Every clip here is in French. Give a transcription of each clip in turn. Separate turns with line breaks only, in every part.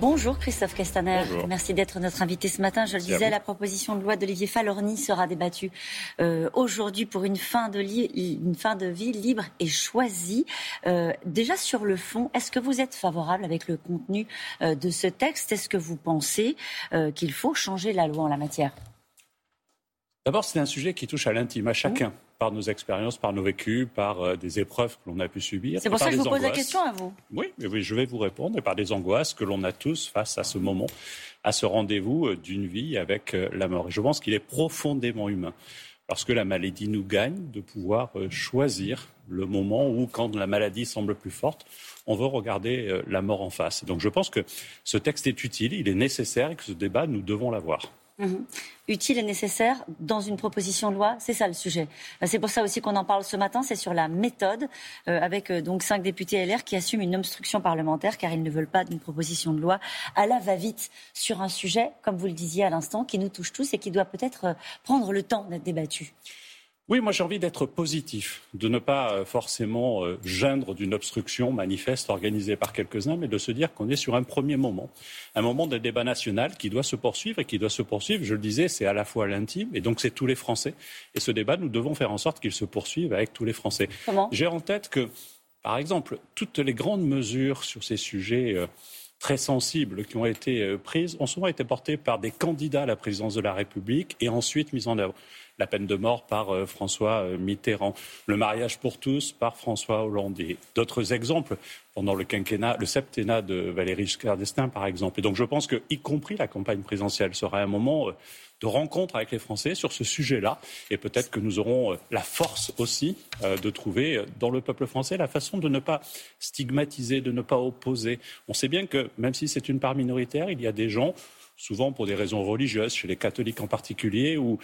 Bonjour Christophe Castaner. Merci d'être notre invité ce matin. Je le disais, la proposition de loi d'Olivier Falorni sera débattue euh, aujourd'hui pour une fin, de une fin de vie libre et choisie. Euh, déjà sur le fond, est-ce que vous êtes favorable avec le contenu euh, de ce texte? Est-ce que vous pensez qu'il faut changer la loi en la matière?
D'abord, c'est un sujet qui touche à l'intime, à chacun par nos expériences, par nos vécus, par euh, des épreuves que l'on a pu subir.
C'est pour ça que je vous pose la question à vous.
Oui, oui, je vais vous répondre, et par des angoisses que l'on a tous face à ce moment, à ce rendez-vous euh, d'une vie avec euh, la mort. Et je pense qu'il est profondément humain. Parce que la maladie nous gagne de pouvoir choisir le moment où, quand la maladie semble plus forte, on veut regarder la mort en face. Donc je pense que ce texte est utile, il est nécessaire et que ce débat, nous devons l'avoir.
Mhm. Utile et nécessaire dans une proposition de loi, c'est ça le sujet. Euh, c'est pour ça aussi qu'on en parle ce matin, c'est sur la méthode, euh, avec euh, donc cinq députés LR qui assument une obstruction parlementaire car ils ne veulent pas d'une proposition de loi à la va-vite sur un sujet, comme vous le disiez à l'instant, qui nous touche tous et qui doit peut-être prendre le temps d'être débattu.
Oui, moi j'ai envie d'être positif, de ne pas euh, forcément euh, geindre d'une obstruction manifeste organisée par quelques-uns, mais de se dire qu'on est sur un premier moment, un moment d'un débat national qui doit se poursuivre et qui doit se poursuivre, je le disais, c'est à la fois l'intime et donc c'est tous les Français. Et ce débat, nous devons faire en sorte qu'il se poursuive avec tous les Français. J'ai en tête que, par exemple, toutes les grandes mesures sur ces sujets euh, très sensibles qui ont été prises ont souvent été portées par des candidats à la présidence de la République et ensuite mises en œuvre la peine de mort par euh, François euh, Mitterrand, le mariage pour tous par François Hollande et d'autres exemples pendant le quinquennat, le septennat de Valéry Giscard par exemple. Et donc je pense que, y compris la campagne présidentielle, sera un moment euh, de rencontre avec les Français sur ce sujet-là. Et peut-être que nous aurons la force aussi de trouver dans le peuple français la façon de ne pas stigmatiser, de ne pas opposer. On sait bien que même si c'est une part minoritaire, il y a des gens, souvent pour des raisons religieuses, chez les catholiques en particulier, où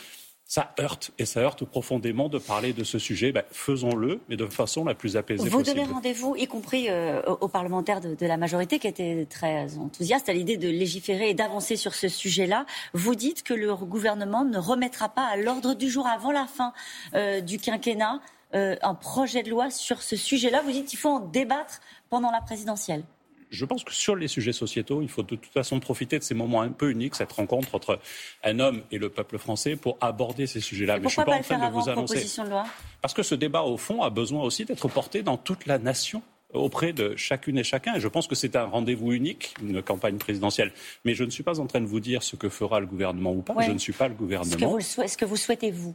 ça heurte et ça heurte profondément de parler de ce sujet. Ben, faisons-le, mais de façon la plus apaisée
Vous
possible.
Vous donnez rendez-vous, y compris euh, aux parlementaires de, la majorité qui étaient très enthousiastes à l'idée de légiférer et d'avancer sur ce sujet-là. Vous dites que le gouvernement ne remettra pas à l'ordre du jour avant la fin euh, du quinquennat euh, un projet de loi sur ce sujet-là. Vous dites qu'il faut en débattre pendant la présidentielle
je pense que sur les sujets sociétaux, il faut de toute façon profiter de ces moments un peu uniques, cette rencontre entre un homme et le peuple français, pour aborder ces sujets-là.
Mais je suis pas, en train de vous annoncer. De loi?
Parce que ce débat, au fond, a besoin aussi d'être porté dans toute la nation auprès de chacune et chacun. Et je pense que c'est un rendez-vous unique, une campagne présidentielle. Mais je ne suis pas en train de vous dire ce que fera le gouvernement ou pas. Je ne suis pas le gouvernement.
Est-ce que vous souhaitez, vous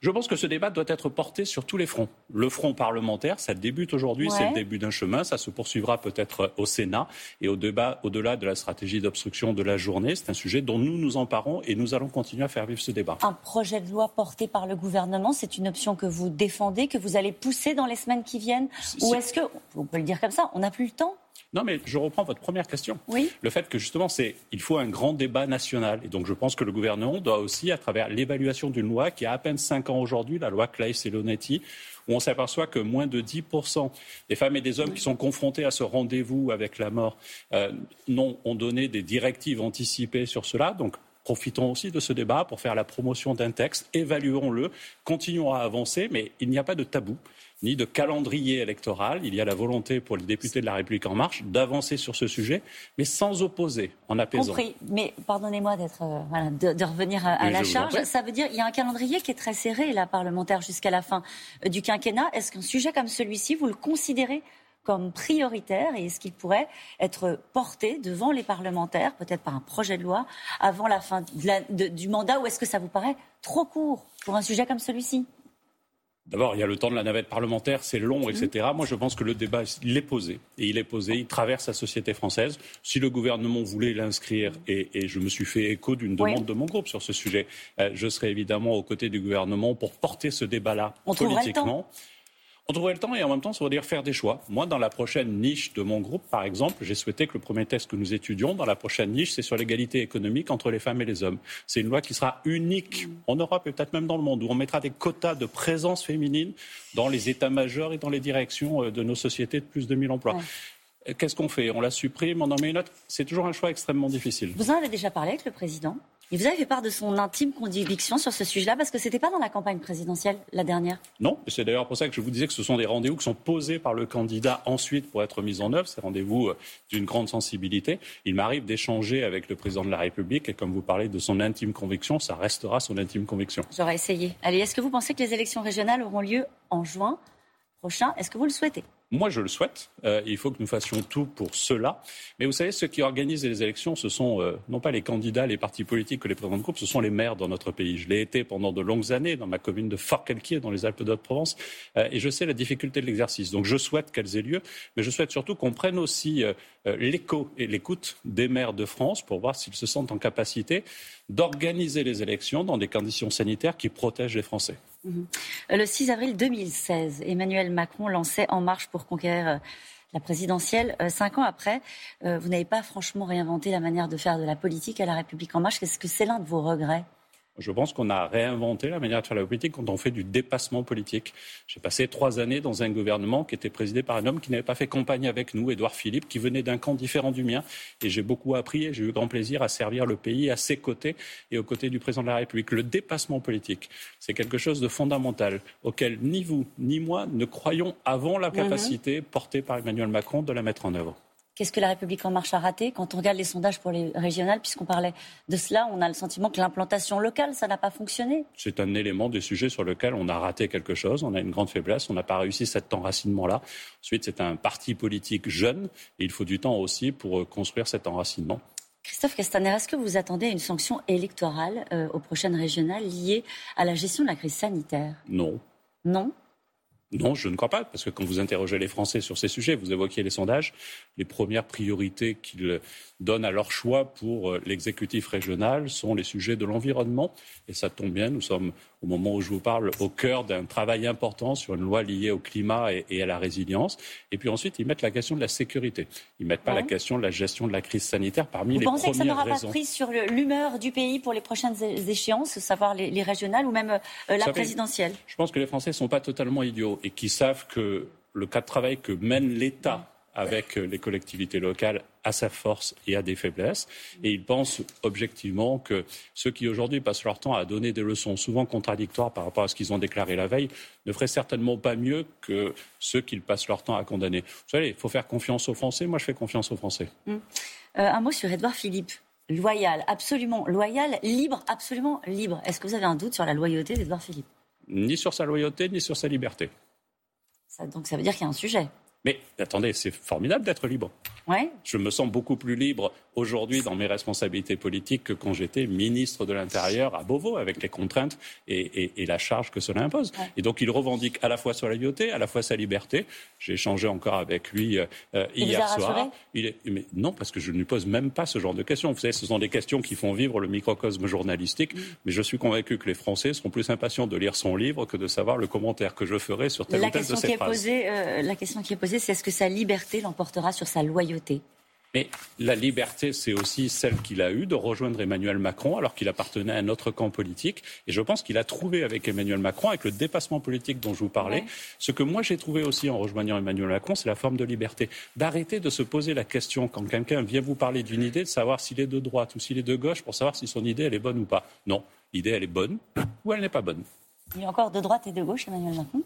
je pense que ce débat doit être porté sur tous les fronts. Le front parlementaire, ça débute aujourd'hui, c'est le début d'un chemin, ça se poursuivra peut-être au Sénat et au débat au-delà de la stratégie d'obstruction de la journée. C'est un sujet dont nous nous emparons et nous allons continuer à faire vivre ce débat.
Un projet de loi porté par le gouvernement, c'est une option que vous défendez, que vous allez pousser dans les semaines qui viennent? Ou est-ce que, on peut le dire comme ça, on n'a plus le temps?
Non, mais je reprends votre première question.
Oui.
Le fait que justement, c'est, il faut un grand débat national. Et donc, je pense que le gouvernement doit aussi, à travers l'évaluation d'une loi qui a à peine cinq ans aujourd'hui, la loi Claes-Leonetti, où on s'aperçoit que moins de 10% des femmes et des hommes qui sont confrontés à ce rendez-vous avec la mort euh, ont donné des directives anticipées sur cela. Donc, Profitons aussi de ce débat pour faire la promotion d'un texte, évaluons-le, continuons à avancer, mais il n'y a pas de tabou ni de calendrier électoral. Il y a la volonté pour les députés de la République en marche d'avancer sur ce sujet, mais sans opposer, en apaisant.
Compris. Mais pardonnez-moi d'être, euh, de, revenir à, la charge. Ça veut dire qu'il y a un calendrier qui est très serré, la parlementaire, jusqu'à la fin euh, du quinquennat. Est-ce qu'un sujet comme celui-ci, vous le considérez comme prioritaire et est-ce qu'il pourrait être porté devant les parlementaires, peut-être par un projet de loi, avant la fin du mandat ou est-ce que ça vous paraît trop court pour un sujet comme celui-ci?
D'abord, il y a le temps de la navette parlementaire, c'est long, etc. Moi, je pense que le débat, il est posé. Et il est posé, il traverse la société française. Si le gouvernement voulait l'inscrire, et, je me suis fait écho d'une demande de mon groupe sur ce sujet, euh, je serais évidemment aux côtés du gouvernement pour porter ce débat-là politiquement. On trouverait le temps et en même temps, ça veut dire faire des choix. Moi, dans la prochaine niche de mon groupe, par exemple, j'ai souhaité que le premier test que nous étudions dans la prochaine niche, c'est sur l'égalité économique entre les femmes et les hommes. C'est une loi qui sera unique en Europe et peut-être même dans le monde, où on mettra des quotas de présence féminine dans les états-majors et dans les directions euh, de nos sociétés de plus de 1000 emplois. Qu'est-ce qu'on fait? On la supprime, on en met une autre? C'est toujours un choix extrêmement difficile.
Vous en avez déjà parlé avec le président? Il vous avez fait part de son intime conviction sur ce sujet-là parce que ce n'était pas dans la campagne présidentielle la dernière?
Non, c'est d'ailleurs pour ça que je vous disais que ce sont des rendez-vous qui sont posés par le candidat ensuite pour être mis en œuvre. Ces rendez-vous euh, d'une grande sensibilité. Il m'arrive d'échanger avec le président de la République et comme vous parlez de son intime conviction, ça restera son intime conviction.
J'aurais essayé. Allez, est-ce que vous pensez que les élections régionales auront lieu en juin prochain? Est-ce que vous le souhaitez?
Moi, je le souhaite. Euh, il faut que nous fassions tout pour cela. Mais vous savez, ceux qui organisent les élections, ce sont euh, non pas les candidats, les partis politiques que les présidents de groupe, ce sont les maires dans notre pays. Je l'ai été pendant de longues années dans ma commune de Fort-Calquier, dans les Alpes de Haute-Provence, euh, et je sais la difficulté de l'exercice. Donc, je souhaite qu'elles aient lieu, mais je souhaite surtout qu'on prenne aussi l'écho et l'écoute des maires de France pour voir s'ils se sentent en capacité d'organiser les élections dans des conditions sanitaires qui protègent les Français.
Mhm. Le 6 avril 2016, Emmanuel Macron lançait En marche pour conquérir euh, la présidentielle. Euh, cinq ans après, euh, vous n'avez pas franchement réinventé la manière de faire de la politique à la République En marche. Est-ce que c'est l'un de vos regrets?
Je pense qu'on a réinventé la manière de faire la politique quand on fait du dépassement politique. J'ai passé trois années dans un gouvernement qui était présidé par un homme qui n'avait pas fait campagne avec nous, Édouard Philippe, qui venait d'un camp différent du mien. Et j'ai beaucoup appris et j'ai eu grand plaisir à servir le pays à ses côtés et aux côtés du président de la République. Le dépassement politique, c'est quelque chose de fondamental auquel ni vous ni moi ne croyons avant la capacité portée par Emmanuel Macron de la mettre en œuvre.
Qu'est-ce que la République en marche a raté Quand on regarde les sondages pour les régionales, puisqu'on parlait de cela, on a le sentiment que l'implantation locale, ça n'a pas fonctionné.
C'est un élément des sujets sur lequel on a raté quelque chose. On a une grande faiblesse. On n'a pas réussi cet enracinement-là. Ensuite, c'est un parti politique jeune et il faut du temps aussi pour euh, construire cet enracinement.
Christophe Castaner, est-ce que vous attendez une sanction électorale euh, aux prochaines régionales liée à la gestion de la crise sanitaire?
Non.
Non?
Non, je ne crois pas, parce que quand vous interrogez les Français sur ces sujets, vous évoquiez les sondages, les premières priorités qu'ils donnent à leur choix pour euh, l'exécutif régional sont les sujets de l'environnement. Et ça tombe bien, nous sommes au moment où je vous parle au cœur d'un travail important sur une loi liée au climat et, à la résilience. Et puis ensuite, ils mettent la question de la sécurité. Ils mettent pas la question de la gestion de la crise sanitaire parmi
vous
les
premières
raisons. Vous pensez
que ça n'aura pas pris sur l'humeur du pays pour les prochaines échéances, savoir les, régionales ou même euh, la présidentielle?
Je pense que les Français ne sont pas totalement idiots et qui savent que le cas de travail que mène l'État avec les collectivités locales a sa force et a des faiblesses. Et ils pensent objectivement que ceux qui aujourd'hui passent leur temps à donner des leçons souvent contradictoires par rapport à ce qu'ils ont déclaré la veille ne feraient certainement pas mieux que ceux qui passent leur temps à condamner. Vous savez, il faut faire confiance aux Français. Moi, je fais confiance aux Français.
Hum. Euh, un mot sur Édouard Philippe. Loyal, absolument loyal, libre, absolument libre. Est-ce que vous avez un doute sur la loyauté d'Édouard Philippe?
Ni sur sa loyauté, ni sur sa liberté.
donc ça veut dire qu'il y a un sujet.
Mais attendez, c'est formidable d'être libre.
Ouais.
Je me sens beaucoup plus libre aujourd'hui dans mes responsabilités politiques que quand j'étais ministre de l'Intérieur à Beauvau, avec les contraintes et, la charge que cela impose. Et donc il revendique à la fois sa loyauté, à la fois sa liberté. J'ai échangé encore avec lui euh, hier soir. Il est, mais non, parce que je ne lui pose même pas ce genre de questions. Vous savez, ce sont des questions qui font vivre le microcosme journalistique. Mm. Mais je suis convaincu que les Français seront plus impatients de lire son livre que de savoir le commentaire que je ferai sur telle ou telle de ses phrases.
Euh, la question qui est posée, c'est est-ce que sa liberté l'emportera sur sa loyauté?
Mais la liberté, c'est aussi celle qu'il a eue de rejoindre Emmanuel Macron alors qu'il appartenait à un autre camp politique. Et je pense qu'il a trouvé avec Emmanuel Macron, avec le dépassement politique dont je vous parlais, ce que moi j'ai trouvé aussi en rejoignant Emmanuel Macron, c'est la forme de liberté. D'arrêter de se poser la question quand quelqu'un vient vous parler d'une idée, de savoir s'il est de droite ou s'il est de gauche pour savoir si son idée elle est bonne ou pas. Non, l'idée elle est bonne ou elle n'est pas bonne.
Il y a encore de droite et de gauche, Emmanuel Macron?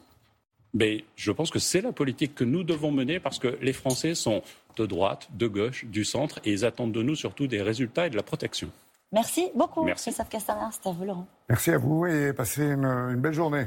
Mais je pense que c'est la politique que nous devons mener parce que les Français sont de droite, de gauche, du centre et ils attendent de nous surtout des résultats et de la protection.
Merci beaucoup,
Merci.
C'était à vous, Laurent.
Merci à vous et passez une belle journée.